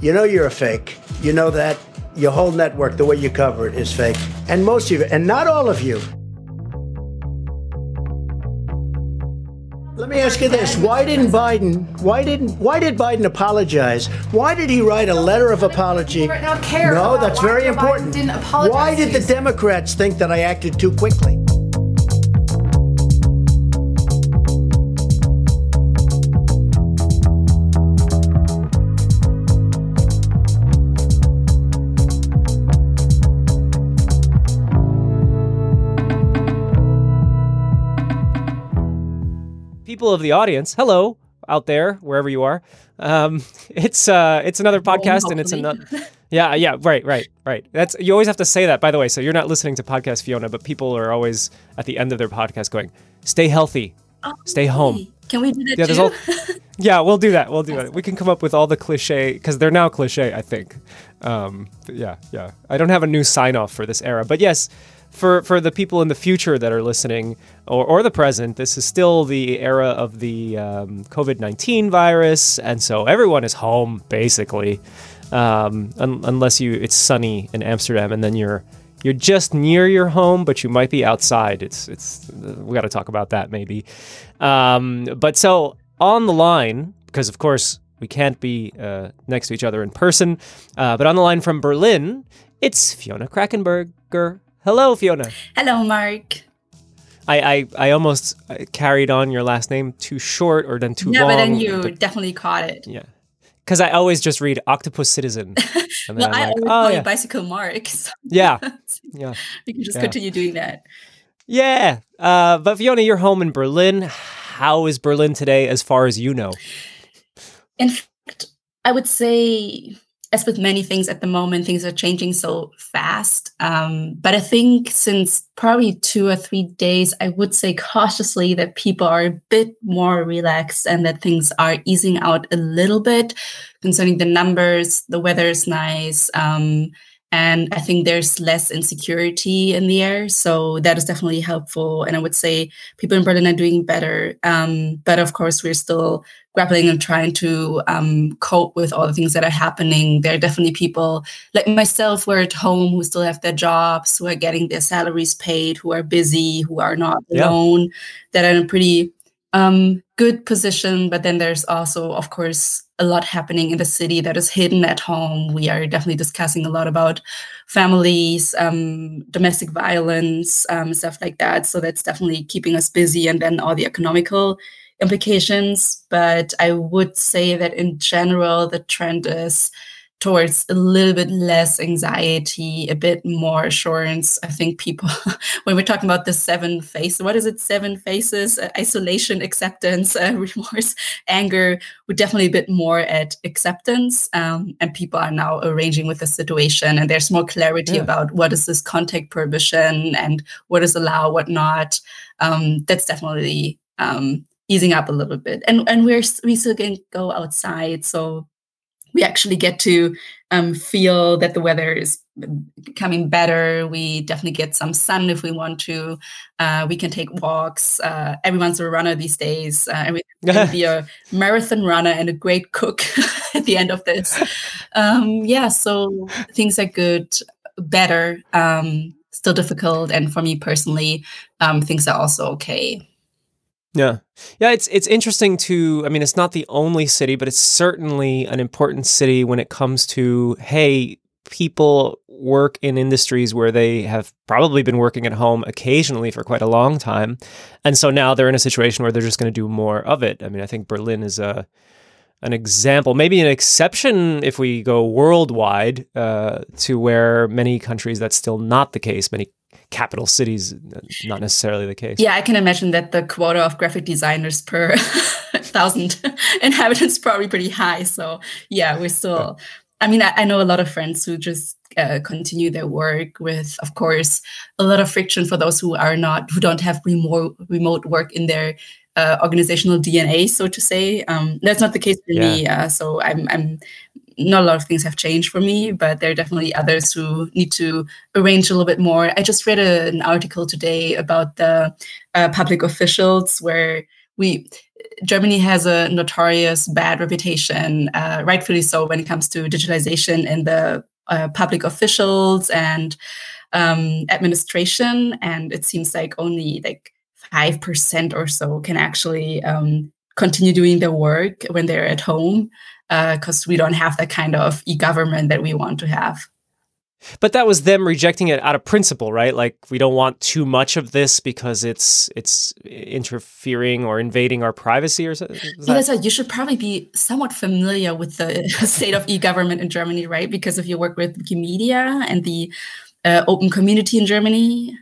You know you're a fake. You know that. Your whole network, the way you cover it, is fake. And most of you, and not all of you. Let me ask you this: Why didn't Biden? Why didn't? Why did Biden apologize? Why did he write a letter of apology? Right now, care No, that's very important. Why did the. Democrats think that I acted too quickly? People of the audience, hello out there, wherever you are. Um, it's uh, it's another podcast, and it's another. Yeah, yeah, right, right, right. That's you always have to say that. By the way, so you're not listening to podcast Fiona, but people are always at the end of their podcast going, "Stay healthy, stay home." Can we do that Yeah, too? all. Yeah, we'll do that. We'll do that. We can come up with all the cliche because they're now cliche. I think. Um, yeah, yeah. I don't have a new sign off for this era, but yes, for for the people in the future that are listening or, or the present, this is still the era of the um, COVID nineteen virus, and so everyone is home basically, um, un- unless you it's sunny in Amsterdam, and then you're you're just near your home, but you might be outside. It's it's we got to talk about that maybe. Um, but so on the line, because of course we can't be uh, next to each other in person, uh, but on the line from Berlin, it's Fiona Krakenbürger. Hello, Fiona. Hello, Mark. I, I, I almost uh, carried on your last name too short or then too Yeah, long. No, but then you definitely caught it. yeah. Because I always just read Octopus Citizen. And then Well, I'm I like, always oh, call yeah. you Bicycle Mark. So yeah. Yeah. you can just Yeah. continue doing that. Yeah. Uh, but Fiona, you're home in Berlin. How is Berlin today as far as you know? In fact, I would say, as with many things at the moment, things are changing so fast. Um, but I think since probably two or three days, I would say cautiously that people are a bit more relaxed and that things are easing out a little bit concerning the numbers. The weather is nice. Um, and I think there's less insecurity in the air. So that is definitely helpful. And I would say people in Berlin are doing better. Um, but of course, we're still grappling and trying to um, cope with all the things that are happening. There are definitely people like myself who are at home who still have their jobs, who are getting their salaries paid, who are busy, who are not Yeah. alone, that are in a pretty um, good position. But then there's also, of course, a lot happening in the city that is hidden at home. We are definitely discussing a lot about families, um, domestic violence, um, stuff like that. So that's definitely keeping us busy. And then all the economical implications. But I would say that in general, the trend is towards a little bit less anxiety, a bit more assurance. I think people, when we're talking about the seven phases, what is it? Seven phases: uh, isolation, acceptance, uh, remorse, anger. We're definitely a bit more at acceptance, um, and people are now arranging with the situation, and there's more clarity Yeah. about what is this contact prohibition and what is allowed, what not. Um, that's definitely um, easing up a little bit, and and we're we still can go outside, so we actually get to um, feel that the weather is becoming better. We definitely get some sun if we want to. Uh, we can take walks. Uh, everyone's a runner these days. Uh, every- can be a marathon runner and a great cook at the end of this. Um, yeah, so things are good, better, um, still difficult. And for me personally, um, things are also okay. Yeah. Yeah, it's it's interesting to I mean it's not the only city, but it's certainly an important city when it comes to hey, people work in industries where they have probably been working at home occasionally for quite a long time. And so now they're in a situation where they're just going to do more of it. I mean, I think Berlin is a an example, maybe an exception if we go worldwide uh, to where many countries that's still not the case. Many capital cities, not necessarily the case. Yeah, I can imagine that the quota of graphic designers per thousand inhabitants probably pretty high. So yeah, we're still. I mean, I, I know a lot of friends who just uh, continue their work with, of course, a lot of friction for those who are not, who don't have remote remote work in their uh, organizational DNA, so to say. Um, that's not the case for me. Uh, so I'm, I'm not a lot of things have changed for me, but there are definitely others who need to arrange a little bit more. I just read a, an article today about the uh, public officials where we Germany has a notorious bad reputation, uh, rightfully so, when it comes to digitalization in the uh, public officials and um, administration. And it seems like only like 5% or so can actually um, continue doing their work when they're at home because uh, we don't have that kind of e government that we want to have. But that was them rejecting it out of principle, right? Like we don't want too much of this because it's it's interfering or invading our privacy or something. That- yeah, you should probably be somewhat familiar with the state of e-government in Germany, right? Because if you work with Wikimedia and the uh, open community in Germany.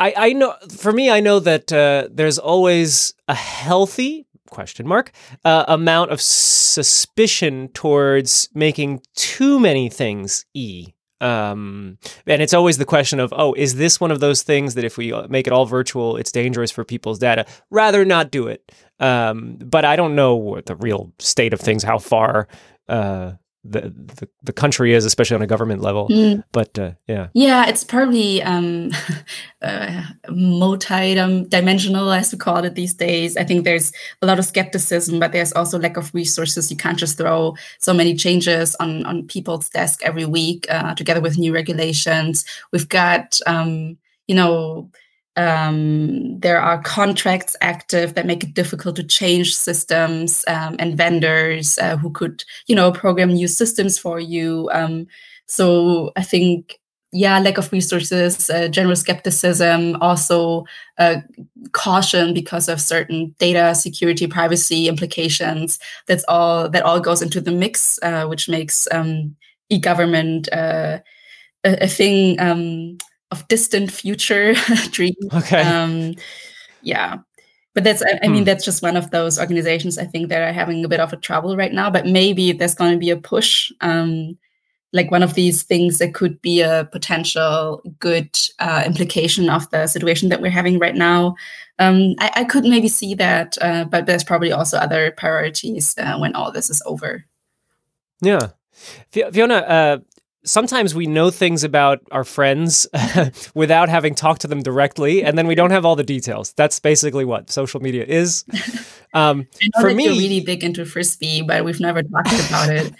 I, I know for me, I know that uh, there's always a healthy question mark uh, amount of suspicion towards making too many things e um, and it's always the question of, oh, is this one of those things that if we make it all virtual, it's dangerous for people's data? Rather not do it. Um, but I don't know what the real state of things, how far uh, the, the, the country is, especially on a government level. Mm. But uh, yeah, yeah, it's probably um, uh, multi-dimensional, as we call it these days. I think there's a lot of skepticism, but there's also lack of resources. You can't just throw so many changes on on people's desk every week, uh, together with new regulations. We've got um, you know um, there are contracts active that make it difficult to change systems um, and vendors uh, who could, you know, program new systems for you. Um, so I think, yeah, lack of resources, uh, general skepticism, also uh, caution because of certain data security, privacy implications. That's all. That all goes into the mix, uh, which makes um, e-government uh, a, a, thing um, of distant future dream. Okay. Um, yeah. But that's, I, I mean, hmm. that's just one of those organizations I think that are having a bit of a trouble right now. But maybe there's going to be a push, um, like one of these things that could be a potential good uh, implication of the situation that we're having right now. Um, I, I, could maybe see that, uh, but there's probably also other priorities uh, when all this is over. Yeah. Fiona, uh, sometimes we know things about our friends without having talked to them directly, and then we don't have all the details. That's basically what social media is. Um, for me, you're really big into frisbee, but we've never talked about it.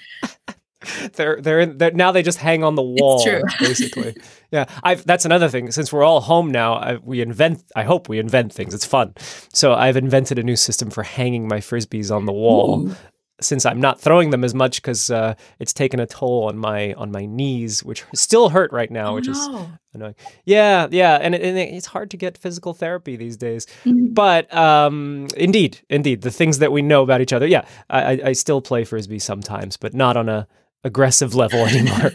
they're, they're they're now they just hang on the wall basically. Yeah i've that's another thing. Since we're all home now I, we invent i hope we invent things. It's fun. So i've invented a new system for hanging my frisbees on the wall since I'm not throwing them as much because uh, it's taken a toll on my on my knees, which still hurt right now, oh, which no. is annoying. Yeah, yeah, and, it, and, it's hard to get physical therapy these days. Mm-hmm. But um, indeed, indeed, the things that we know about each other. Yeah, I, I still play frisbee sometimes, but not on a aggressive level anymore.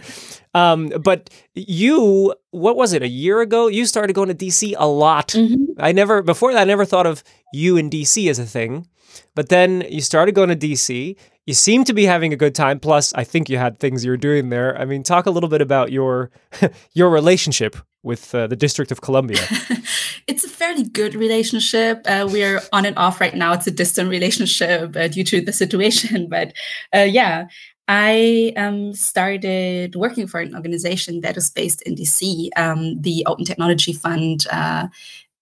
um, but you, what was it? A year ago, you started going to DC a lot. Mm-hmm. I never before that. I never thought of you in DC as a thing. But then you started going to DC. You seem to be having a good time. Plus, I think you had things you were doing there. I mean, talk a little bit about your your relationship with uh, the District of Columbia. it's a fairly good relationship. Uh, we're on and off right now. It's a distant relationship uh, due to the situation, but uh, yeah. I um, started working for an organization that is based in DC, um, the Open Technology Fund. Uh,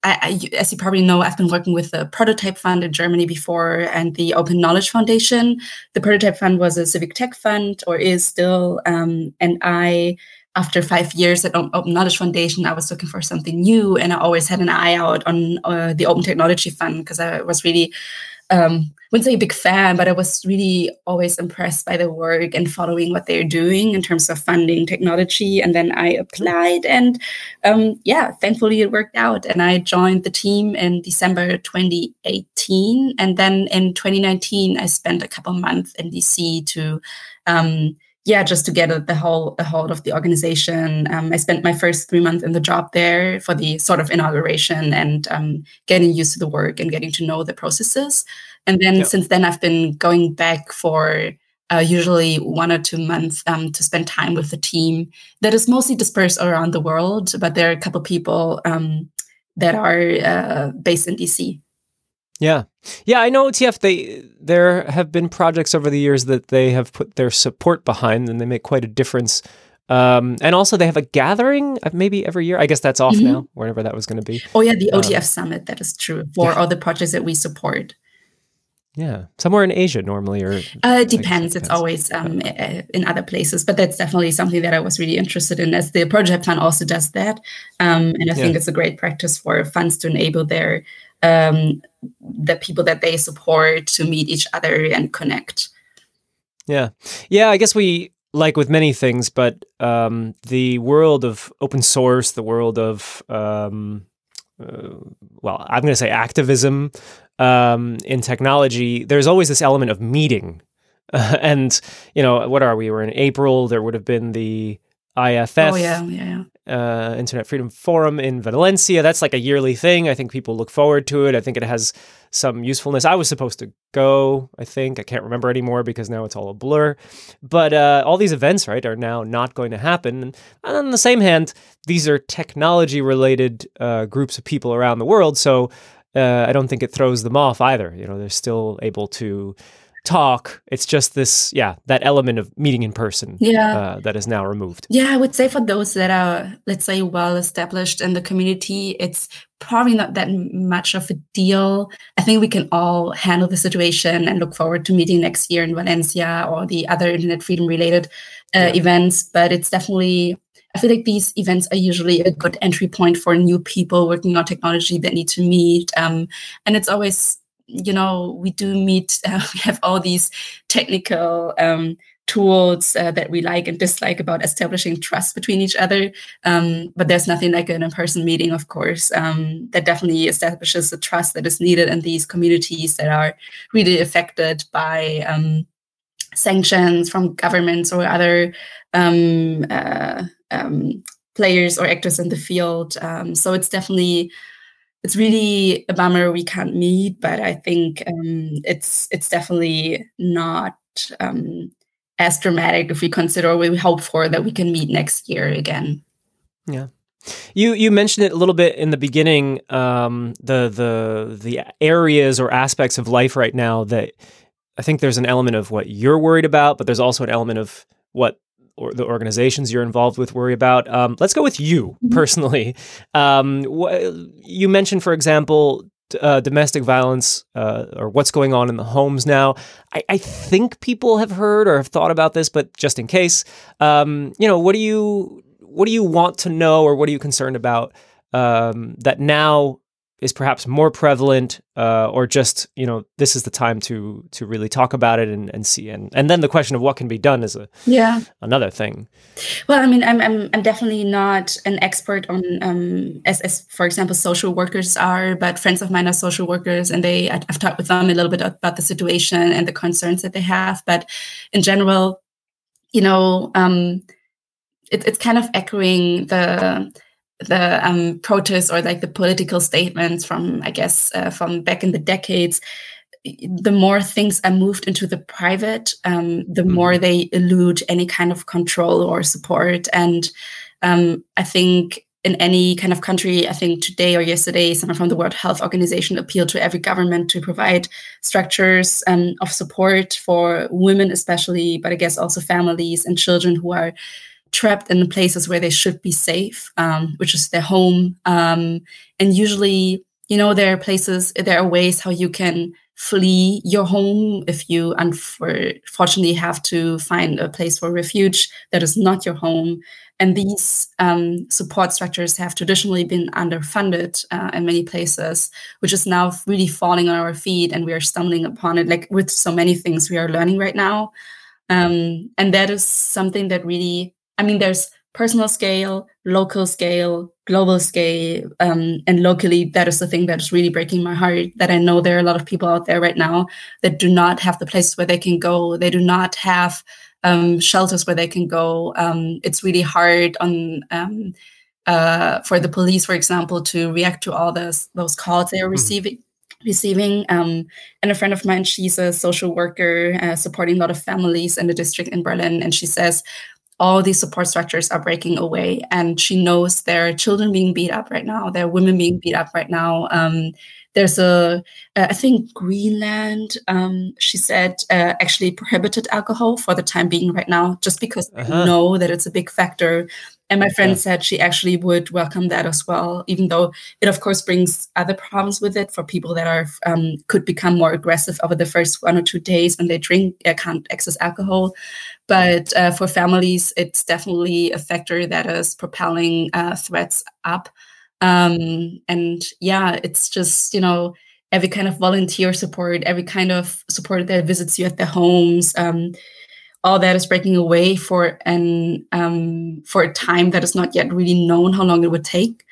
I, I, as you probably know, I've been working with the Prototype Fund in Germany before and the Open Knowledge Foundation. The Prototype Fund was a civic tech fund or is still. Um, and I, after five years at Open Knowledge Foundation, I was looking for something new. And I always had an eye out on uh, the Open Technology Fund because I was really um, wouldn't say a big fan, but I was really always impressed by the work and following what they're doing in terms of funding technology. And then I applied, and um, yeah, thankfully it worked out. And I joined the team in December 2018. And then in 2019, I spent a couple months in DC to um, yeah, just to get a, the whole a hold of the organization. Um, I spent my first three months in the job there for the sort of inauguration and um, getting used to the work and getting to know the processes. And then yep. since then, I've been going back for uh, usually one or two months um, to spend time with the team that is mostly dispersed around the world, but there are a couple people um, that are uh, based in DC. Yeah. Yeah, I know OTF they there have been projects over the years that they have put their support behind and they make quite a difference. Um, and also they have a gathering uh, maybe every year. I guess that's off mm-hmm. now, wherever that was going to be. Oh yeah, the OTF um, summit, that is true. For yeah. all the projects that we support. Yeah, somewhere in Asia normally, or uh, it depends. It's always um, in other places, but that's definitely something that I was really interested in. As the project fund also does that, um, and I think it's a great practice for funds to enable their um, the people that they support to meet each other and connect. Yeah, yeah. I guess we like with many things, but um, the world of open source, the world of um, uh, well, I'm going to say activism um, in technology. There's always this element of meeting, uh, and you know, what are we? We're in April. There would have been the IFF. Oh yeah, yeah, yeah uh, Internet Freedom Forum in Valencia. That's like a yearly thing. I think people look forward to it. I think it has some usefulness. I was supposed to go, I think. I can't remember anymore because now it's all a blur. But uh, all these events, right, are now not going to happen. And on the same hand, these are technology related uh, groups of people around the world. So uh, I don't think it throws them off either. You know, they're still able to talk. It's just this, yeah, that element of meeting in person yeah. Uh, that is now removed. Yeah, I would say for those that are, let's say, well established in the community, it's probably not that much of a deal. I think we can all handle the situation and look forward to meeting next year in Valencia or the other internet freedom related uh, yeah. events. But it's definitely I feel like these events are usually a good entry point for new people working on technology that need to meet. Um, and it's always you know, we do meet, uh, we have all these technical um, tools uh, that we like and dislike about establishing trust between each other. Um, but there's nothing like an in person meeting, of course, um, that definitely establishes the trust that is needed in these communities that are really affected by um, sanctions from governments or other um, uh, um, players or actors in the field. So it's definitely it's really a bummer we can't meet, but I think um, it's it's definitely not um, as dramatic if we consider what we hope for that we can meet next year again. Yeah. You you mentioned it a little bit in the beginning. Um, the the the areas or aspects of life right now that I think there's an element of what you're worried about, but there's also an element of what or the organizations you're involved with worry about. Um, let's go with you mm-hmm. personally. Um, wh- you mentioned, for example, uh, domestic violence uh, or what's going on in the homes now. I, I, think people have heard or have thought about this, but just in case, um, you know, what do you what do you want to know or what are you concerned about um, that now is perhaps more prevalent uh, or just you know this is the time to to really talk about it and, and see. And and then the question of what can be done is a yeah. another thing. Well i mean i'm i'm, I'm definitely not an expert on um, as, as for example social workers are but friends of mine are social workers and they i've talked with them a little bit about the situation and the concerns that they have. But in general you know um, it, it's kind of echoing the the um, protests or like the political statements from i guess uh, from back in the decades the more things are moved into the private um, the mm-hmm. more they elude any kind of control or support and um, i think in any kind of country i think today or yesterday someone from the world health organization appealed to every government to provide structures um, of support for women especially but i guess also families and children who are trapped in places where they should be safe, um, which is their home. Um, and usually, you know, there are places, there are ways how you can flee your home if you unfortunately have to find a place for refuge that is not your home. And these um, support structures have traditionally been underfunded uh, in many places, which is now really falling on our feet, and we are stumbling upon it. Like with so many things we are learning right now, um, and that is something that really I mean, there's personal scale, local scale, global scale, um, and locally. That is the thing that is really breaking my heart. That I know there are a lot of people out there right now that do not have the places where they can go. They do not have um, shelters where they can go. Um, it's really hard on um, uh, for the police, for example, to react to all those those calls they are mm. receiving receiving. Um, and a friend of mine, she's a social worker uh, supporting a lot of families in the district in Berlin. And she says all these support structures are breaking away. And she knows there are children being beat up right now, there are women being beat up right now. Um, there's a, uh, I think Greenland, um, she said, uh, actually prohibited alcohol for the time being right now, just because uh-huh. they know that it's a big factor and my friend yeah. said she actually would welcome that as well, even though it of course brings other problems with it for people that are um, could become more aggressive over the first one or two days when they drink uh, can't access alcohol. But uh, for families, it's definitely a factor that is propelling uh, threats up. Um, and yeah, it's just you know every kind of volunteer support, every kind of support that visits you at their homes. Um, all that is breaking away for an um, for a time that is not yet really known how long it would take.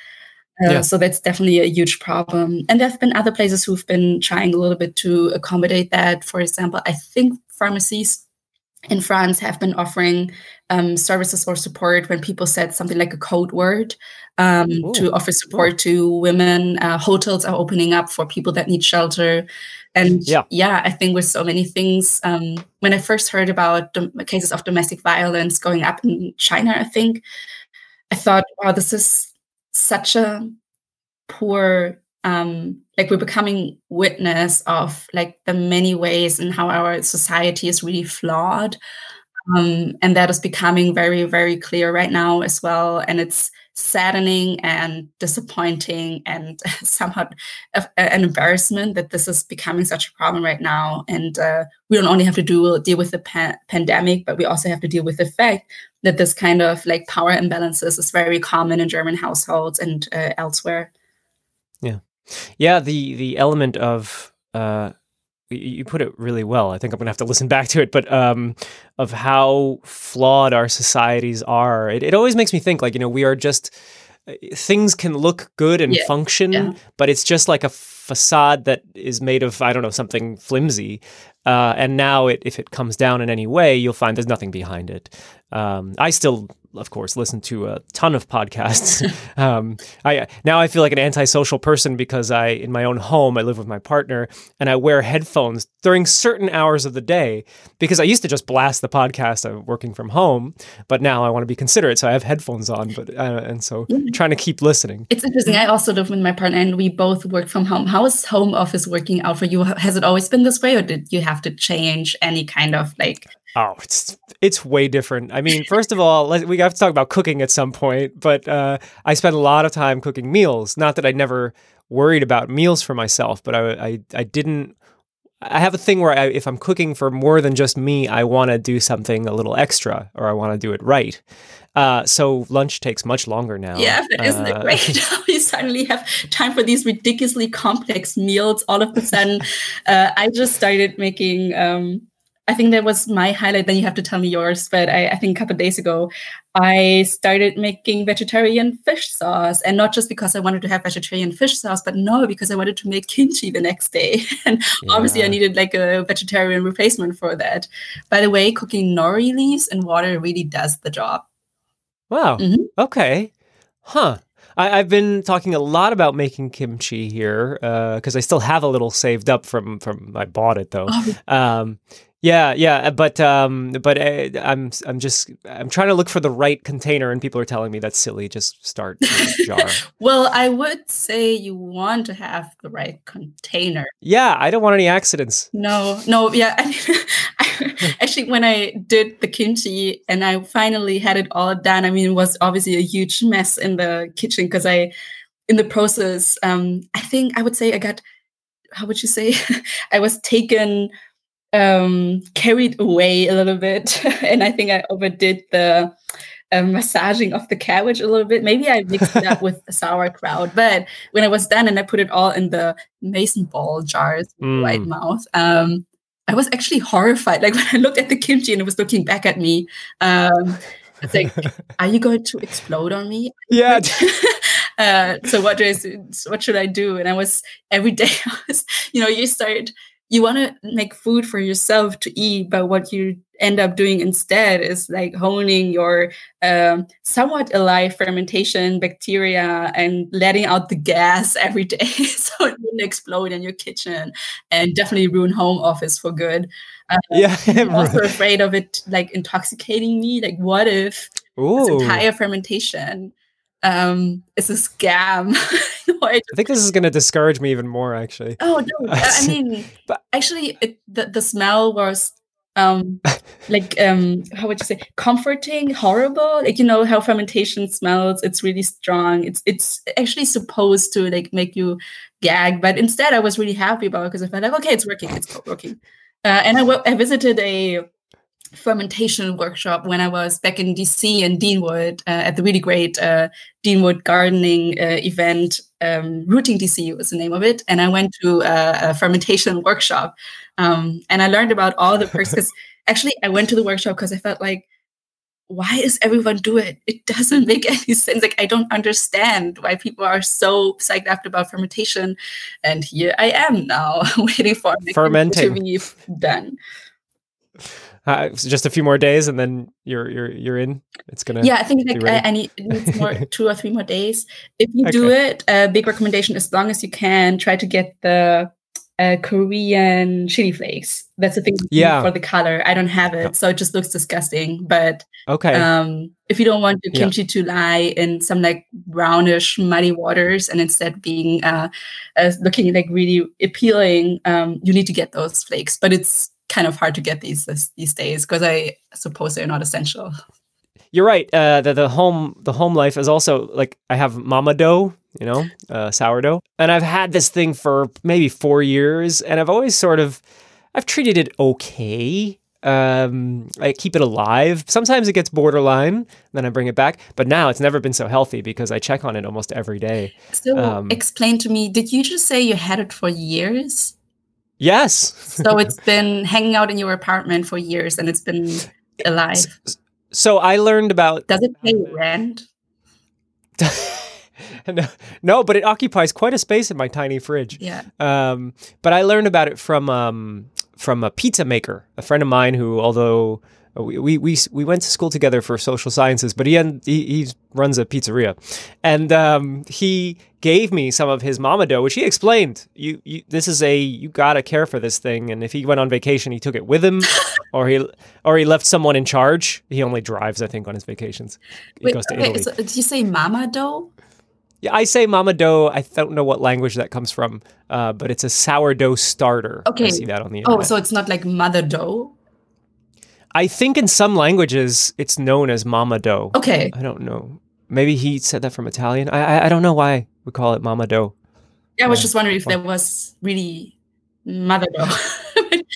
Uh, yeah. So that's definitely a huge problem. And there have been other places who've been trying a little bit to accommodate that. For example, I think pharmacies in France have been offering um, services or support when people said something like a code word um, Ooh, to offer support to women. Uh, hotels are opening up for people that need shelter. And yeah, yeah I think with so many things, um, when I first heard about the cases of domestic violence going up in China, I think I thought, wow, this is such a poor um, like we're becoming witness of like the many ways in how our society is really flawed. Um, and that is becoming very very clear right now as well. And it's saddening and disappointing and somewhat an embarrassment that this is becoming such a problem right now. And uh, we don't only have to do deal with the pa- pandemic but we also have to deal with the fact that this kind of like power imbalances is very common in german households and uh, elsewhere. Yeah yeah, the the element of uh, you put it really well. I think I'm gonna have to listen back to it, but um, of how flawed our societies are. It, it always makes me think like you know we are just uh, things can look good and yeah. function, yeah. but it's just like a facade that is made of I don't know something flimsy. Uh, and now, it, if it comes down in any way, you'll find there's nothing behind it. Um, I still of course, listen to a ton of podcasts. um, I now I feel like an antisocial person because I, in my own home, I live with my partner, and I wear headphones during certain hours of the day because I used to just blast the podcast. I'm working from home, but now I want to be considerate, so I have headphones on. But uh, and so trying to keep listening. It's interesting. I also live with my partner, and we both work from home. How is home office working out for you? Has it always been this way, or did you have to change any kind of like Oh, it's it's way different. I mean, first of all, we have to talk about cooking at some point, but uh, I spent a lot of time cooking meals. Not that I never worried about meals for myself, but I I, I didn't. I have a thing where I, if I'm cooking for more than just me, I want to do something a little extra, or I want to do it right. Uh, so lunch takes much longer now. Yeah, but isn't uh, it great how you suddenly have time for these ridiculously complex meals all of a sudden? uh, I just started making um, I think that was my highlight. Then you have to tell me yours. But I, I think a couple days ago, I started making vegetarian fish sauce, and not just because I wanted to have vegetarian fish sauce, but no, because I wanted to make kimchi the next day. and yeah. obviously, I needed like a vegetarian replacement for that. By the way, cooking nori leaves in water really does the job. Wow. Mm-hmm. Okay. Huh. I, have been talking a lot about making kimchi here because uh, I still have a little saved up from from I bought it though. Oh. Um, yeah, yeah, uh, but um, but uh, I'm I'm just I'm trying to look for the right container, and people are telling me that's silly. Just start jar. well, I would say you want to have the right container. Yeah, I don't want any accidents. No, no, yeah. I mean, actually, when I did the kimchi and I finally had it all done, I mean, it was obviously a huge mess in the kitchen because I, in the process, um, I think I would say I got, how would you say, I was taken um, carried away a little bit, and I think I overdid the um, massaging of the cabbage a little bit. Maybe I mixed it up with the sauerkraut, but when I was done and I put it all in the mason ball jars, mm. right mouth, um, I was actually horrified. Like when I looked at the kimchi and it was looking back at me, um, it's like, "Are you going to explode on me?" Yeah. uh, so what do I? What should I do? And I was every day. I was, you know, you start you want to make food for yourself to eat, but what you end up doing instead is like honing your um, somewhat alive fermentation bacteria and letting out the gas every day so it wouldn't explode in your kitchen and definitely ruin home office for good. Uh, yeah, I'm also afraid of it like intoxicating me. Like, what if Ooh. this entire fermentation um, is a scam? I think this is going to discourage me even more, actually. Oh no! I mean, but actually, it, the the smell was um like um how would you say comforting horrible like you know how fermentation smells it's really strong it's it's actually supposed to like make you gag but instead i was really happy about it because i felt like okay it's working it's working uh, and I, w- I visited a fermentation workshop when I was back in DC and Deanwood uh, at the really great uh, Deanwood gardening uh, event. Um, Rooting DC was the name of it, and I went to a, a fermentation workshop, um, and I learned about all the perks. Because actually, I went to the workshop because I felt like, why does everyone do it? It doesn't make any sense. Like I don't understand why people are so psyched up about fermentation, and here I am now waiting for fermentation to be done. Uh, just a few more days, and then you're you're you're in. It's gonna. Yeah, I think like I, I, need more two or three more days. If you okay. do it, a big recommendation: as long as you can, try to get the uh, Korean chili flakes. That's the thing. Yeah. For the color, I don't have it, so it just looks disgusting. But okay. Um, if you don't want your kimchi yeah. to lie in some like brownish muddy waters and instead being uh, uh looking like really appealing, um, you need to get those flakes. But it's kind of hard to get these this, these days because I suppose they're not essential. You're right. Uh, the the home the home life is also like I have mama dough, you know, uh, sourdough, and I've had this thing for maybe four years, and I've always sort of I've treated it okay. Um, I keep it alive. Sometimes it gets borderline, then I bring it back. But now it's never been so healthy because I check on it almost every day. So, um, explain to me: Did you just say you had it for years? Yes. so it's been hanging out in your apartment for years and it's been alive. So I learned about. Does it pay rent? no, no, but it occupies quite a space in my tiny fridge. Yeah. Um, but I learned about it from um, from a pizza maker, a friend of mine who, although we, we, we went to school together for social sciences, but he, he, he runs a pizzeria. And um, he gave me some of his mama dough, which he explained. You, you, this is a you gotta care for this thing. And if he went on vacation, he took it with him, or he or he left someone in charge. He only drives, I think, on his vacations. He Wait, goes to okay, Italy. So did you say mama dough? Yeah, I say mama dough. I don't know what language that comes from, uh, but it's a sourdough starter. Okay. I see that on the internet. Oh, so it's not like mother dough. I think in some languages it's known as mama dough. Okay. I don't know. Maybe he said that from Italian. I I, I don't know why we call it mama dough. Yeah, I was just wondering if there was really mother dough.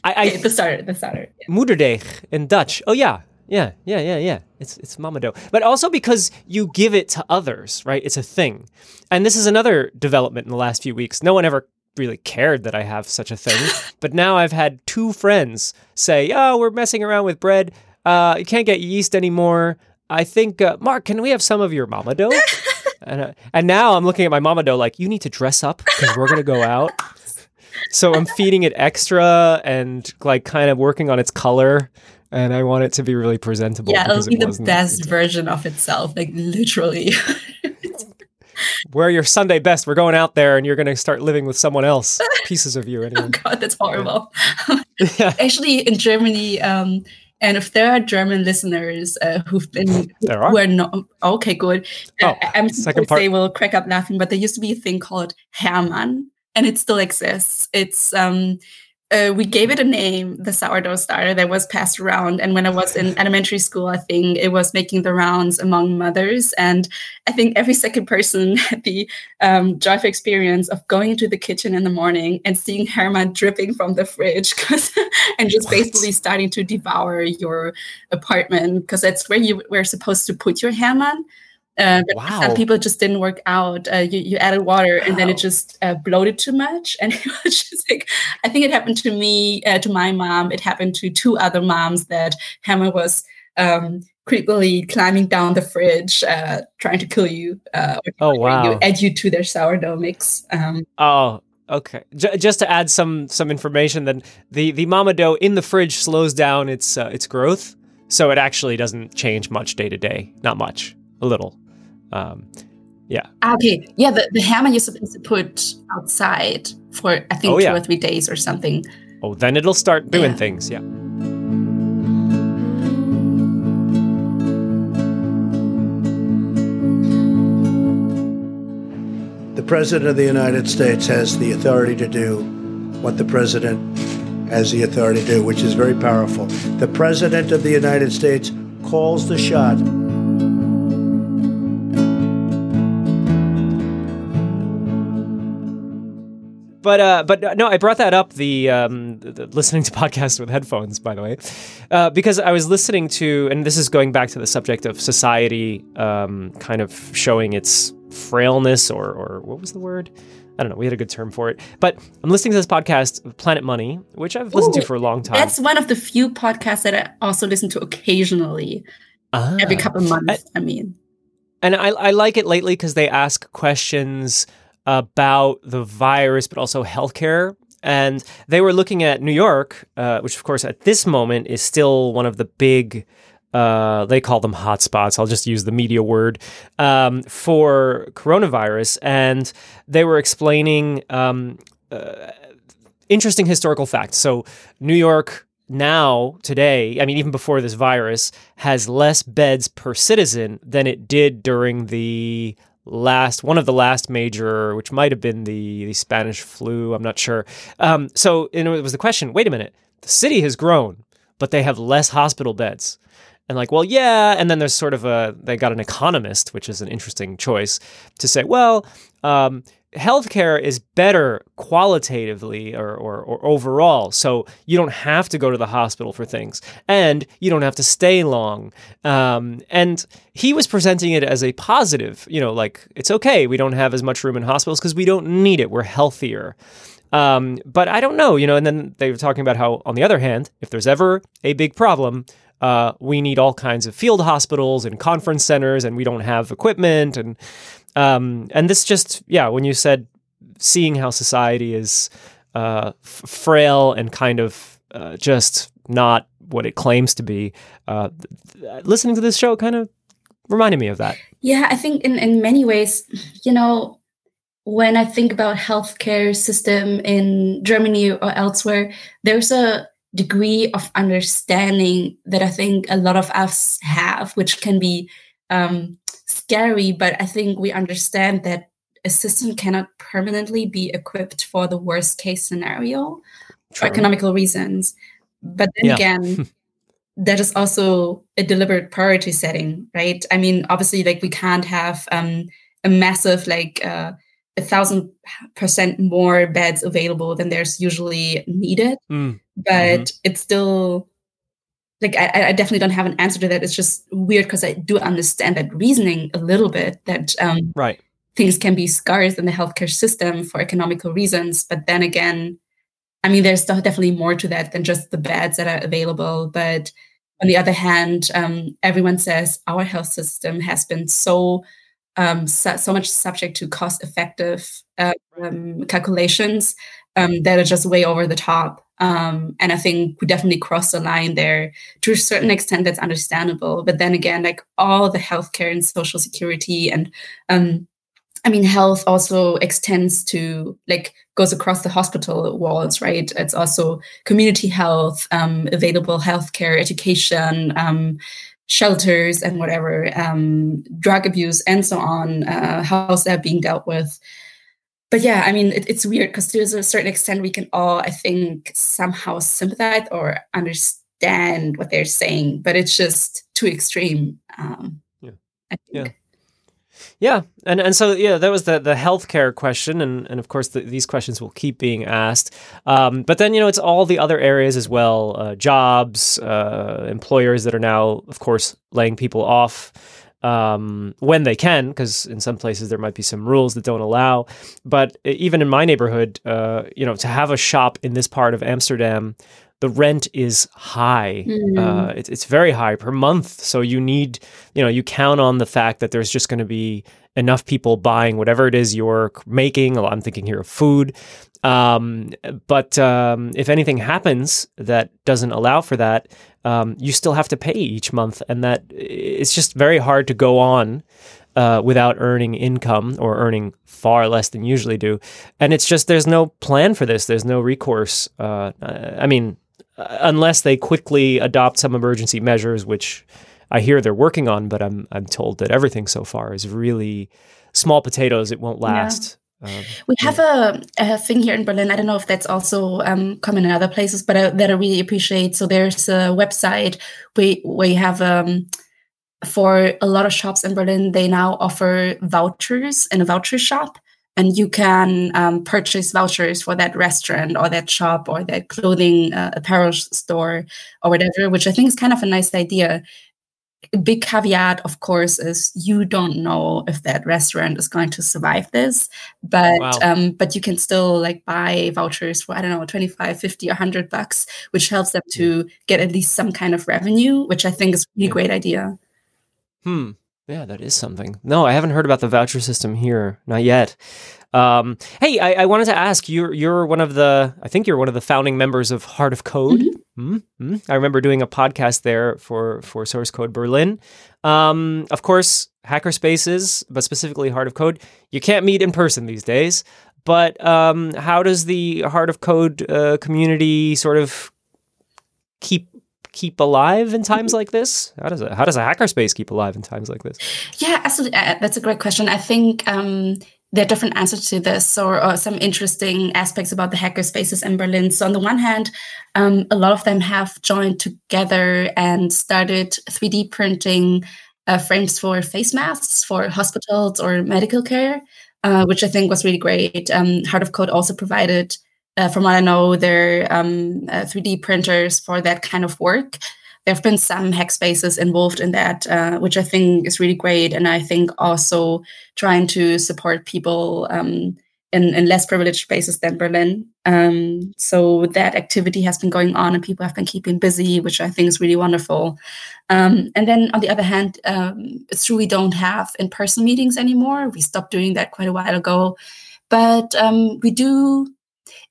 I, I okay, the starter, the starter. Yeah. Moederdeeg in Dutch. Oh yeah, yeah, yeah, yeah, yeah. It's it's mama dough, but also because you give it to others, right? It's a thing, and this is another development in the last few weeks. No one ever really cared that I have such a thing. but now I've had two friends say, "Oh, we're messing around with bread. Uh, you can't get yeast anymore. I think, uh, Mark, can we have some of your mama dough?" and uh, and now I'm looking at my mama dough like, "You need to dress up because we're gonna go out." so I'm feeding it extra and like kind of working on its color. And I want it to be really presentable. Yeah, it'll be it the best version of itself, like literally. wear your Sunday best. We're going out there and you're going to start living with someone else. Pieces of you, oh, anyway. oh, God, that's horrible. yeah. Actually, in Germany, um, and if there are German listeners uh, who've been there are. who are not okay, good. Oh, uh, I'm second part. they will crack up laughing, but there used to be a thing called Hermann, and it still exists. It's um, uh, we gave it a name, the sourdough starter, that was passed around. And when I was in elementary school, I think it was making the rounds among mothers. And I think every second person had the um, joyful experience of going into the kitchen in the morning and seeing Hermann dripping from the fridge and just what? basically starting to devour your apartment because that's where you were supposed to put your Hermann. Uh, but wow. some people just didn't work out. Uh, you, you added water and wow. then it just uh, bloated too much. And it was just like, I think it happened to me, uh, to my mom. It happened to two other moms that Hermann was um, creepily climbing down the fridge, uh, trying to kill you. Uh, oh, wow. You, add you to their sourdough mix. Um, oh, Okay. J- just to add some some information, then the the mama dough in the fridge slows down its uh, its growth, so it actually doesn't change much day to day. Not much, a little. Um, yeah. Ah, okay. Yeah, the, the Hermann you're supposed to put outside for I think oh, two yeah. or three days or something. Oh, then it'll start doing yeah. things. Yeah. The President of the United States has the authority to do what the President has the authority to do, which is very powerful. The President of the United States calls the shot. But uh, but uh, no, I brought that up the, um, the listening to podcasts with headphones, by the way, uh, because I was listening to, and this is going back to the subject of society, um, kind of showing its frailness, or or what was the word? I don't know. We had a good term for it, but I'm listening to this podcast, Planet Money, which I've listened Ooh, to for a long time. That's one of the few podcasts that I also listen to occasionally, Ah. every couple of months. I, mean, and I, I like it lately because they ask questions about the virus, but also healthcare. And they were looking at New York, uh, which, of course, at this moment is still one of the big. Uh, they call them hotspots. I'll just use the media word um, for coronavirus, and they were explaining um, uh, interesting historical facts. So, New York now, today, I mean, even before this virus, has less beds per citizen than it did during the last one of the last major, which might have been the, the Spanish flu. I'm not sure. Um, so and it was the question: Wait a minute, the city has grown, but they have less hospital beds. And like, well, yeah. And then there's sort of a they got an economist, which is an interesting choice to say, well, um, healthcare is better qualitatively or, or, or, overall. So you don't have to go to the hospital for things and you don't have to stay long. Um, and he was presenting it as a positive, you know, like it's okay. We don't have as much room in hospitals because we don't need it. We're healthier. Um, but I don't know, you know, and then they were talking about how, on the other hand, if there's ever a big problem, uh, we need all kinds of field hospitals and conference centers, and we don't have equipment. And um, and this just, yeah, when you said seeing how society is uh, f- frail and kind of uh, just not what it claims to be, uh, th- listening to this show kind of reminded me of that. Yeah, I think in, in many ways, you know, when I think about healthcare system in Germany or elsewhere, there's a degree of understanding that I think a lot of us have, which can be um, scary, but I think we understand that a system cannot permanently be equipped for the worst case scenario for economical reasons. But then yeah. again, that is also a deliberate priority setting, right? I mean, obviously, like we can't have um, a massive like uh, a thousand percent more beds available than there's usually needed. Mm. But mm-hmm. it's still like I, I, definitely don't have an answer to that. It's just weird because I do understand that reasoning a little bit that um, right things can be scarce in the healthcare system for economical reasons. But then again, I mean, there's definitely more to that than just the beds that are available. But on the other hand, um, everyone says our health system has been so um, so, so, much subject to cost effective uh, um, calculations um, that are just way over the top. Um, and I think we definitely crossed the line there to a certain extent. That's understandable. But then again, like all the healthcare and social security and um, I mean, health also extends to like goes across the hospital walls, right? It's also community health, um, available healthcare, education, um, shelters, and whatever, um, drug abuse, and so on. Uh, how's that being dealt with? But yeah, I mean, it, it's weird because to a certain extent, we can all, I think, somehow sympathize or understand what they're saying, but it's just too extreme. Um, yeah. Yeah. Yeah, and and so yeah, that was the the healthcare question, and and of course the, these questions will keep being asked. Um, but then you know it's all the other areas as well, uh, jobs, uh, employers that are now, of course, laying people off um, when they can, because in some places there might be some rules that don't allow. But even in my neighborhood, uh, you know, to have a shop in this part of Amsterdam the rent is high. Mm. Uh, it's, it's very high per month. So you need, you know, you count on the fact that there's just going to be enough people buying whatever it is you're making. I'm thinking here of food. Um, but um, if anything happens that doesn't allow for that, um, you still have to pay each month, and that it's just very hard to go on uh, without earning income or earning far less than you usually do. And it's just there's no plan for this. There's no recourse. Uh, I mean, uh, unless they quickly adopt some emergency measures, which I hear they're working on, but I'm I'm told that everything so far is really small potatoes. It won't last. Um, we have a, a, thing here in Berlin. I don't know if that's also um, common in other places, but uh, that I really appreciate. So there's a website where you have um, for a lot of shops in Berlin, they now offer vouchers in a voucher shop and you can um, purchase vouchers for that restaurant or that shop or that clothing uh, apparel store or whatever which i think is kind of a nice idea. A big caveat of course is you don't know if that restaurant is going to survive this but wow. um, but you can still like buy vouchers for i don't know 25 50 100 bucks which helps them to get at least some kind of revenue which i think is a really great idea. Hmm yeah, that is something. No, I haven't heard about the voucher system here, not yet. Um, hey, I, I, wanted to ask you're you're one of the I think you're one of the founding members of Heart of Code. Mm-hmm. Mm-hmm. I remember doing a podcast there for for Source Code Berlin. Um, of course, hackerspaces, but specifically Heart of Code, you can't meet in person these days. But um, how does the Heart of Code uh, community sort of keep keep alive in times like this? How does it, how does a hackerspace keep alive in times like this? Yeah, absolutely. Uh, that's a great question. I think um, there are different answers to this or, or, some interesting aspects about the hackerspaces in Berlin. So on the one hand, um, a lot of them have joined together and started 3D printing uh, frames for face masks for hospitals or medical care, uh, which I think was really great. Um, Heart of Code also provided uh, from what I know, they're um, uh, 3D printers for that kind of work. There have been some hack spaces involved in that, uh, which I think is really great. And I think also trying to support people um, in, in less privileged spaces than Berlin. Um, so that activity has been going on and people have been keeping busy, which I think is really wonderful. Um, and then on the other hand, um, it's true we don't have in person meetings anymore. We stopped doing that quite a while ago. But um, we do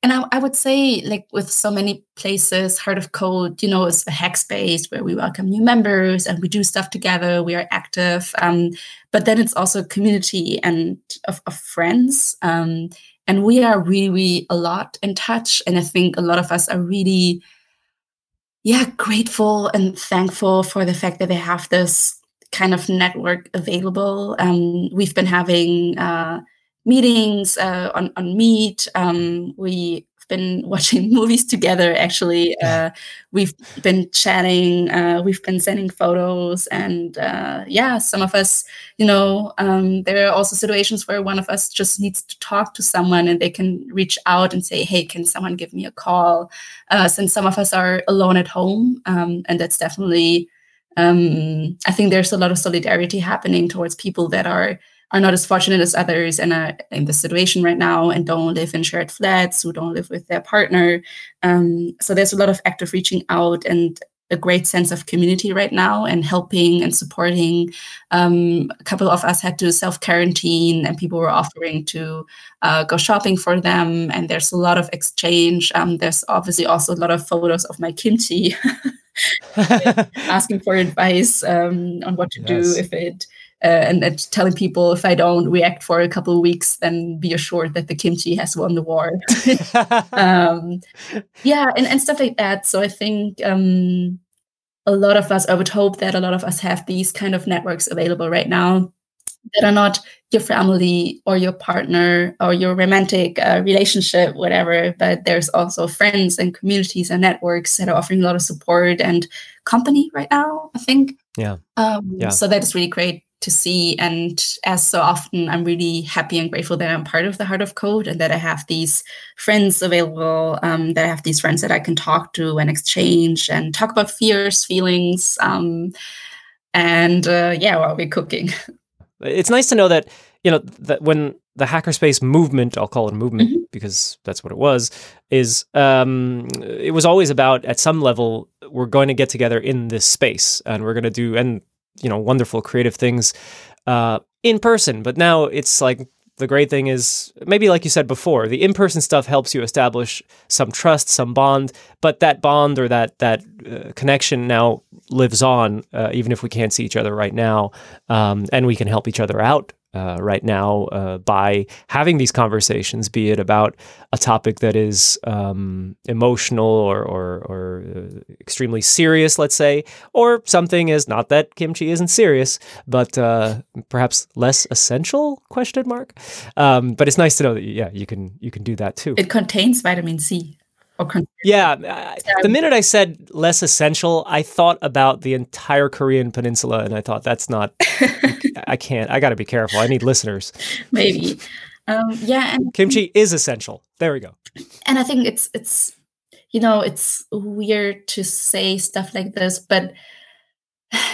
and I, I, would say like with so many places heart of code you know is a hack space where we welcome new members and we do stuff together we are active um, but then it's also a community and of, of friends um, and we are really, really a lot in touch and i think a lot of us are really yeah grateful and thankful for the fact that they have this kind of network available. Um, we've been having uh, meetings uh, on on Meet. Um, we've been watching movies together. Actually, uh, we've been chatting. Uh, we've been sending photos, and uh, yeah, some of us, you know, um, there are also situations where one of us just needs to talk to someone, and they can reach out and say, "Hey, can someone give me a call?" Uh, since some of us are alone at home, um, and that's definitely. Um, I think there's a lot of solidarity happening towards people that are are not as fortunate as others and are in the situation right now and don't live in shared flats who don't live with their partner um, so there's a lot of active reaching out and a great sense of community right now and helping and supporting. Um, a couple of us had to self quarantine, and people were offering to uh, go shopping for them. And there's a lot of exchange. Um, there's obviously also a lot of photos of my kimchi, asking for advice um, on what to yes. do if it uh, and, and, telling people if I don't react for a couple of weeks, then be assured that the kimchi has won the war. um, yeah, and, and stuff like that. So I think um, a lot of us, I would hope that a lot of us have these kind of networks available right now that are not your family or your partner or your romantic uh, relationship, whatever, but there's also friends and communities and networks that are offering a lot of support and company right now, I think. Yeah. Um, yeah. So that is really great to see. And as so often, I'm really happy and grateful that I'm part of the Heart of Code and that I have these friends available, um, that I have these friends that I can talk to and exchange and talk about fears, feelings, um, and uh, yeah, while we're cooking. It's nice to know that you know that when the hackerspace movement i'll call it a movement mm-hmm. because that's what it was is um, it was always about at some level we're going to get together in this space and we're going to do and you know wonderful creative things uh, in person. But now it's like the great thing is maybe like you said before, the in-person stuff helps you establish some trust, some bond. But that bond or that that uh, connection now lives on, uh, even if we can't see each other right now, um, and we can help each other out uh, right now uh, by having these conversations, be it about a topic that is um, emotional or, or, or uh, extremely serious, let's say, or something is not that kimchi isn't serious, but uh, perhaps less essential? Question mark. Um, but it's nice to know that yeah, you can you can do that too. It contains vitamin C. Yeah, the minute I said less essential, I thought about the entire Korean peninsula, and I thought that's not. I can't. I got to be careful. I need listeners. Maybe, um, yeah. And, Kimchi is essential. There we go. And I think it's it's you know it's weird to say stuff like this, but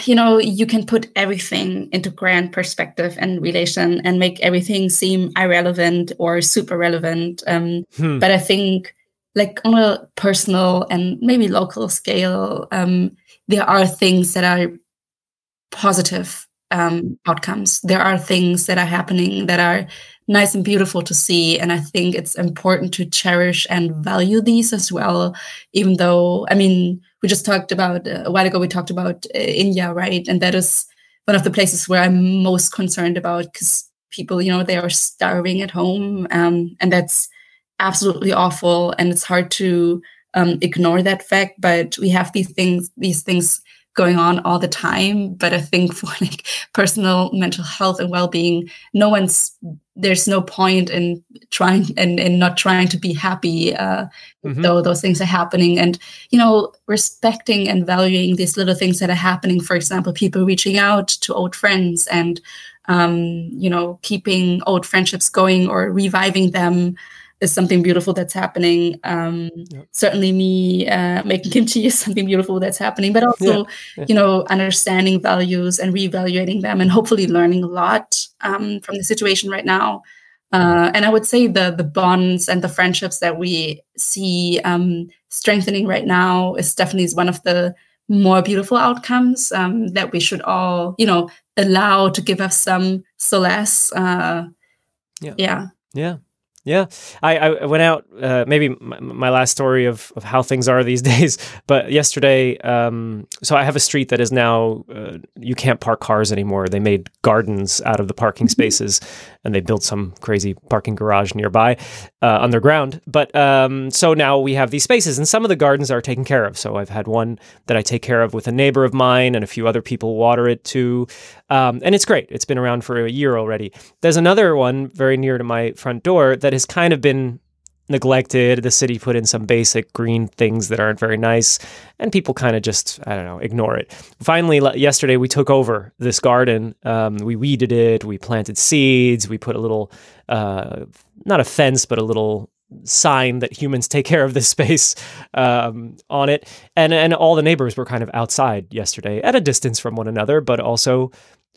you know you can put everything into grand perspective and relation and make everything seem irrelevant or super relevant. Um, hmm. But I think like on a personal and maybe local scale, um, there are things that are positive um, outcomes. There are things that are happening that are nice and beautiful to see. And I think it's important to cherish and value these as well, even though, I mean, we just talked about uh, a while ago, we talked about uh, India, right? And that is one of the places where I'm most concerned about because people, you know, they are starving at home. Um, and that's absolutely awful and it's hard to um, ignore that fact but we have these things these things going on all the time but i think for like personal mental health and well-being no one's there's no point in trying and, and not trying to be happy uh, mm-hmm. though those things are happening and you know respecting and valuing these little things that are happening for example people reaching out to old friends and um, you know keeping old friendships going or reviving them is something beautiful that's happening. Um. Certainly, me uh, making kimchi is something beautiful that's happening, but also, yeah. Yeah. you know, understanding values and reevaluating them, and hopefully learning a lot um, from the situation right now. Uh, and I would say the the bonds and the friendships that we see um, strengthening right now is definitely one of the more beautiful outcomes um, that we should all, you know, allow to give us some solace. Uh, yeah. Yeah. Yeah. I, I went out. Uh, maybe my, my, last story of, of how things are these days. But yesterday, um, so I have a street that is now uh, you can't park cars anymore. They made gardens out of the parking mm-hmm. spaces, and they built some crazy parking garage nearby uh, underground. But um, so now we have these spaces, and some of the gardens are taken care of. So I've had one that I take care of with a neighbor of mine, and a few other people water it too, um, and it's great. It's been around for a year already. There's another one very near to my front door that has kind of been neglected. The city put in some basic green things that aren't very nice, and people kind of just, I don't know, ignore it. Finally, yesterday we took over this garden. Um, we weeded it, we planted seeds, we put a little, uh, not a fence, but a little sign that humans take care of this space um, on it. And, and all the neighbors were kind of outside yesterday at a distance from one another, but also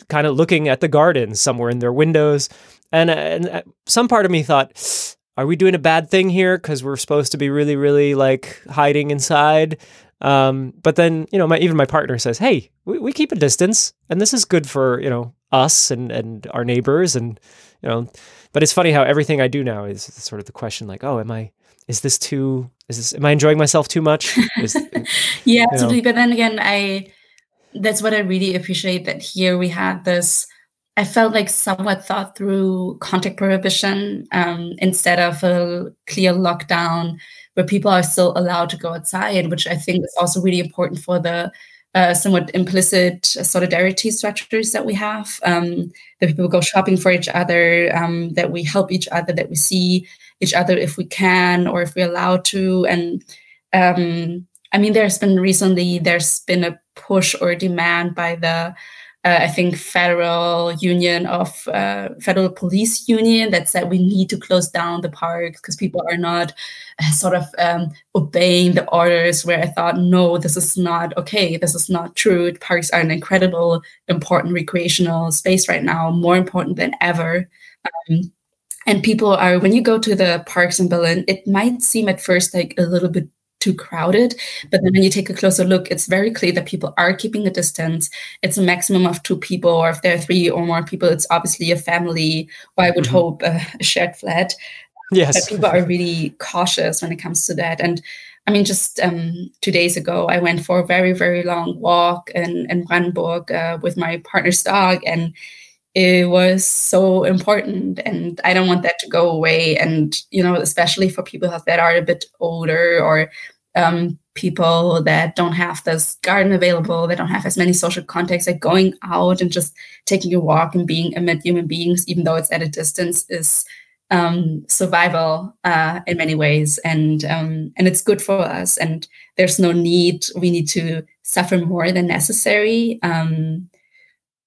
kind of looking at the garden somewhere in their windows and, and uh, some part of me thought, are we doing a bad thing here? Because we're supposed to be really, really like hiding inside. Um, but then, you know, my, even my partner says, hey, we, we keep a distance and this is good for, you know, us and, and our neighbors. And, you know, but it's funny how everything I do now is sort of the question like, oh, am I, is this too, is this, am I enjoying myself too much? Is, yeah, absolutely. Know. But then again, I, that's what I really appreciate that here we had this I felt like somewhat thought through contact prohibition um, instead of a clear lockdown where people are still allowed to go outside, which I think is also really important for the uh, somewhat implicit solidarity structures that we have. Um, that people go shopping for each other, um, that we help each other, that we see each other if we can or if we're allowed to. And um, I mean, there's been recently there's been a push or demand by the uh, I think federal union of uh, federal police union that said we need to close down the parks because people are not uh, sort of um, obeying the orders. Where I thought, no, this is not okay. This is not true. Parks are an incredible, important recreational space right now, more important than ever. Um, and people are when you go to the parks in Berlin, it might seem at first like a little bit too crowded. But then when you take a closer look, it's very clear that people are keeping a distance. It's a maximum of two people, or if there are three or more people, it's obviously a family, or I would mm-hmm. hope a shared flat. Yes. But people are really cautious when it comes to that. And I mean, just um, two days ago, I went for a very, very long walk in, in Brandenburg uh, with my partner's dog. And it was so important and i don't want that to go away and you know especially for people that are a bit older or um, people that don't have this garden available they don't have as many social contacts like going out and just taking a walk and being amid human beings even though it's at a distance is um, survival uh, in many ways. And um, and it's good for us. And there's no need we need to suffer more than necessary um,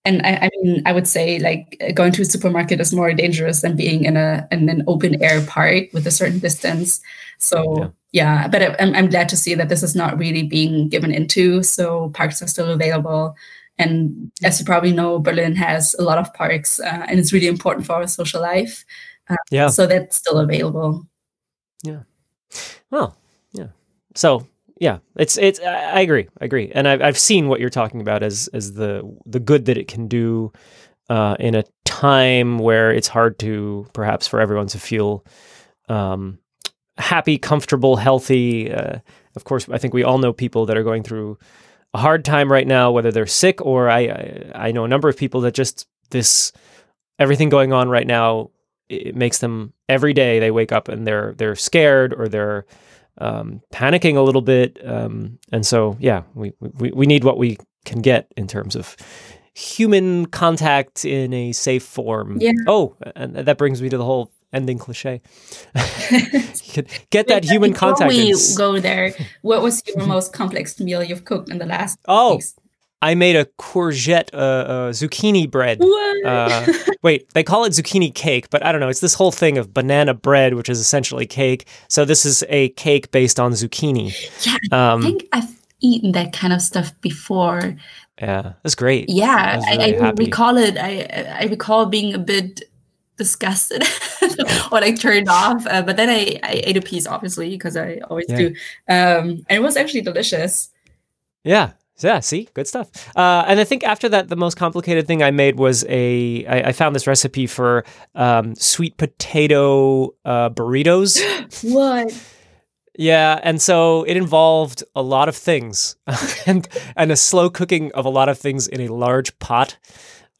and I, I, mean, I would say like going to a supermarket is more dangerous than being in a in an open air park with a certain distance. So yeah, yeah but I'm, I'm glad to see that this is not really being given into. So parks are still available, and as you probably know, Berlin has a lot of parks, uh, and it's really important for our social life. Uh, yeah, so that's still available. Yeah. Well, yeah. So yeah, it's it's. I agree. I agree, and I've I've seen what you're talking about as as the the good that it can do uh, in a time where it's hard to perhaps for everyone to feel um, happy, comfortable, healthy. Uh, of course, I think we all know people that are going through a hard time right now, whether they're sick or I I, I know a number of people that just this everything going on right now it makes them every day they wake up and they're they're scared or they're um, panicking a little bit. Um, and so, yeah, we, we, we need what we can get in terms of human contact in a safe form. Yeah. Oh, and that brings me to the whole ending cliche. get that human contact. Before we go there, what was your most complex meal you've cooked in the last? Oh, weeks? I made a courgette uh, uh, zucchini bread. Uh, wait, they call it zucchini cake, but I don't know. It's this whole thing of banana bread, which is essentially cake. So this is a cake based on zucchini. Yeah, um, I think I've eaten that kind of stuff before. Yeah, that's great. Yeah, I, really I, I recall it. I I recall being a bit disgusted or like turned off. Uh, but then I, I ate a piece, obviously, because I always yeah. do. Um, and it was actually delicious. Yeah, yeah, see, good stuff. Uh, and I think after that, the most complicated thing I made was a. I, I found this recipe for um, sweet potato uh, burritos. what? Yeah, and so it involved a lot of things, and and a slow cooking of a lot of things in a large pot.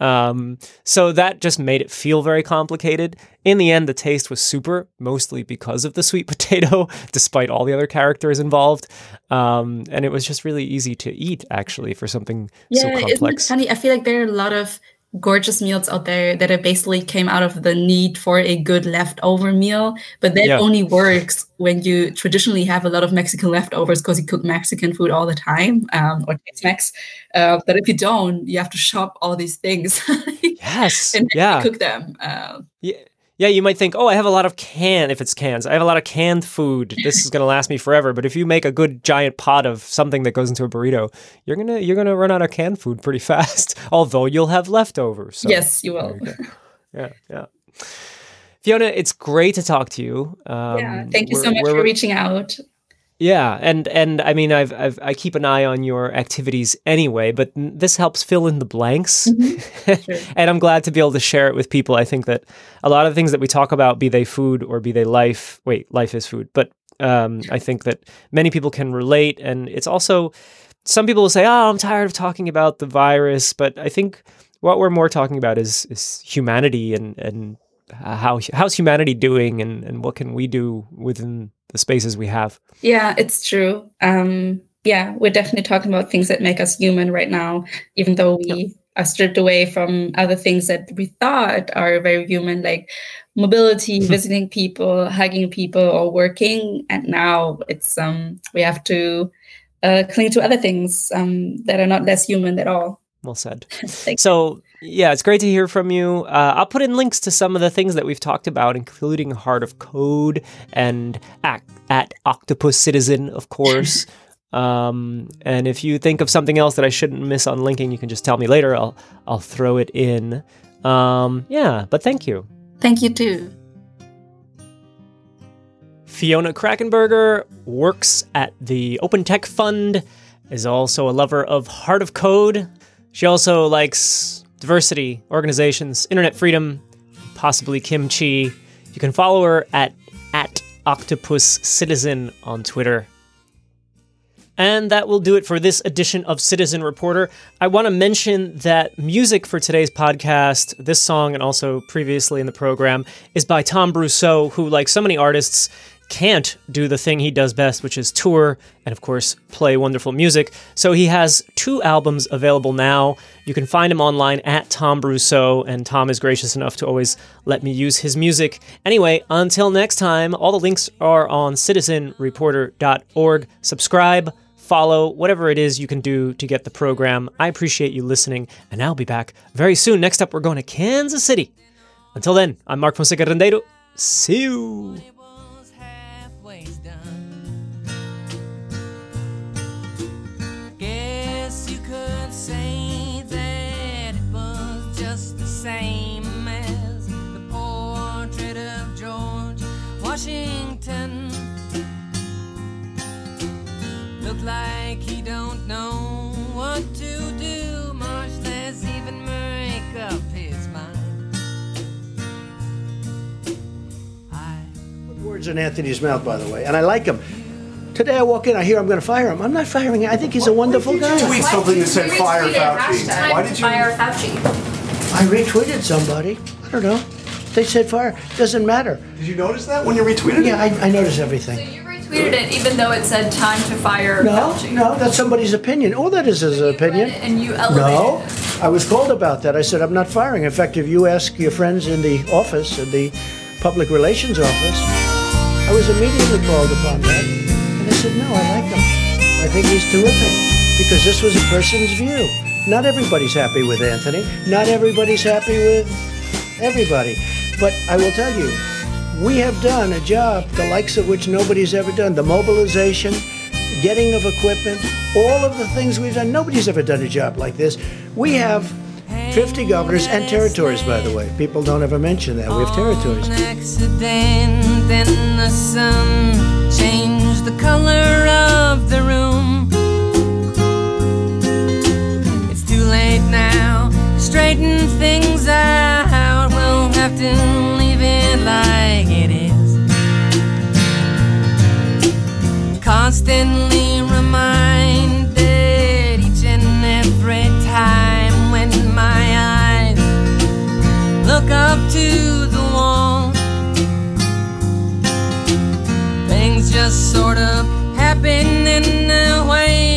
Um, so that just made it feel very complicated. In the end, the taste was super, mostly because of the sweet potato, despite all the other characters involved. Um, and it was just really easy to eat, actually, for something yeah, so complex. Isn't it funny? I feel like there are a lot of gorgeous meals out there that basically came out of the need for a good leftover meal but that yeah. only works when you traditionally have a lot of mexican leftovers because you cook mexican food all the time um, or tex-mex. Uh, but if you don't you have to shop all these things. Yes. And yeah. cook them uh, yeah yeah, you might think, oh, I have a lot of can, if it's cans, I have a lot of canned food. This is going to last me forever. But if you make a good giant pot of something that goes into a burrito, you're gonna you're gonna run out of canned food pretty fast. Although you'll have leftovers. So. Yes, you will. You yeah, yeah. Fiona, it's great to talk to you. Um, yeah, thank you so much for reaching out. Yeah, and and I mean, I've, I've I keep an eye on your activities anyway, but this helps fill in the blanks, mm-hmm. and I'm glad to be able to share it with people. I think that a lot of things that we talk about, be they food or be they life, wait, life is food, but um, I think that many people can relate, and it's also some people will say, "Oh, I'm tired of talking about the virus," but I think what we're more talking about is is humanity and and how how's humanity doing, and and what can we do within the spaces we have. Yeah, it's true. Um, yeah, we're definitely talking about things that make us human right now, even though we yep. are stripped away from other things that we thought are very human, like mobility, hmm. visiting people, hugging people, or working. And now it's um, we have to uh, cling to other things um, that are not less human at all. Well said. so, yeah, it's great to hear from you. Uh, I'll put in links to some of the things that we've talked about, including Heart of Code and at, at Octopus Citizen, of course. um, and if you think of something else that I shouldn't miss on linking, you can just tell me later. I'll I'll throw it in. Um, yeah, but thank you. Thank you too. Fiona Krakenbürger works at the Open Tech Fund, is also a lover of Heart of Code. She also likes diversity, organizations, internet freedom, possibly kimchi. You can follow her at at Octopus Citizen on Twitter. And that will do it for this edition of Citizen Reporter. I want to mention that music for today's podcast, this song and also previously in the program, is by Tom Brousseau, who, like so many artists, can't do the thing he does best, which is tour and, of course, play wonderful music. So he has two albums available now. You can find him online at Tom Brousseau, and Tom is gracious enough to always let me use his music. Anyway, until next time, all the links are on citizenreporter.org. Subscribe, follow, whatever it is you can do to get the program. I appreciate you listening, and I'll be back very soon. Next up, we're going to Kansas City. Until then, I'm Mark Fonseca Rendeiro. See you. Like he don't know what to do, much less even make up his mind. I Words in Anthony's mouth, by the way, and I like him. Today I walk in, I hear I'm going to fire him. I'm not firing him. I think he's a wonderful guy. tweet something that said fire Fauci. Why did you? Fire Fauci. I retweeted somebody. I don't know. They said fire. Doesn't matter. Did you notice that when you retweeted Yeah, it? I, I notice So everything. You retweeted it even though it said time to fire No, Fauci. no, that's somebody's opinion. All that is is an opinion. And you elevated No, it. I was called about that. I said I'm not firing. In fact, if you ask your friends in the office, in the public relations office, I was immediately called upon that, and I said no, I like him. I think he's terrific because this was a person's view. Not everybody's happy with Anthony. Not everybody's happy with everybody. But I will tell you, we have done a job the likes of which nobody's ever done. The mobilization, getting of equipment, all of the things we've done. Nobody's ever done a job like this. We have 50 governors and territories, by the way. People don't ever mention that. We have territories. Accident and the sun the color of the room. It's too late now straighten things out. We'll have to like it is. Constantly reminded each and every time when my eyes look up to the wall. Things just sort of happen in a way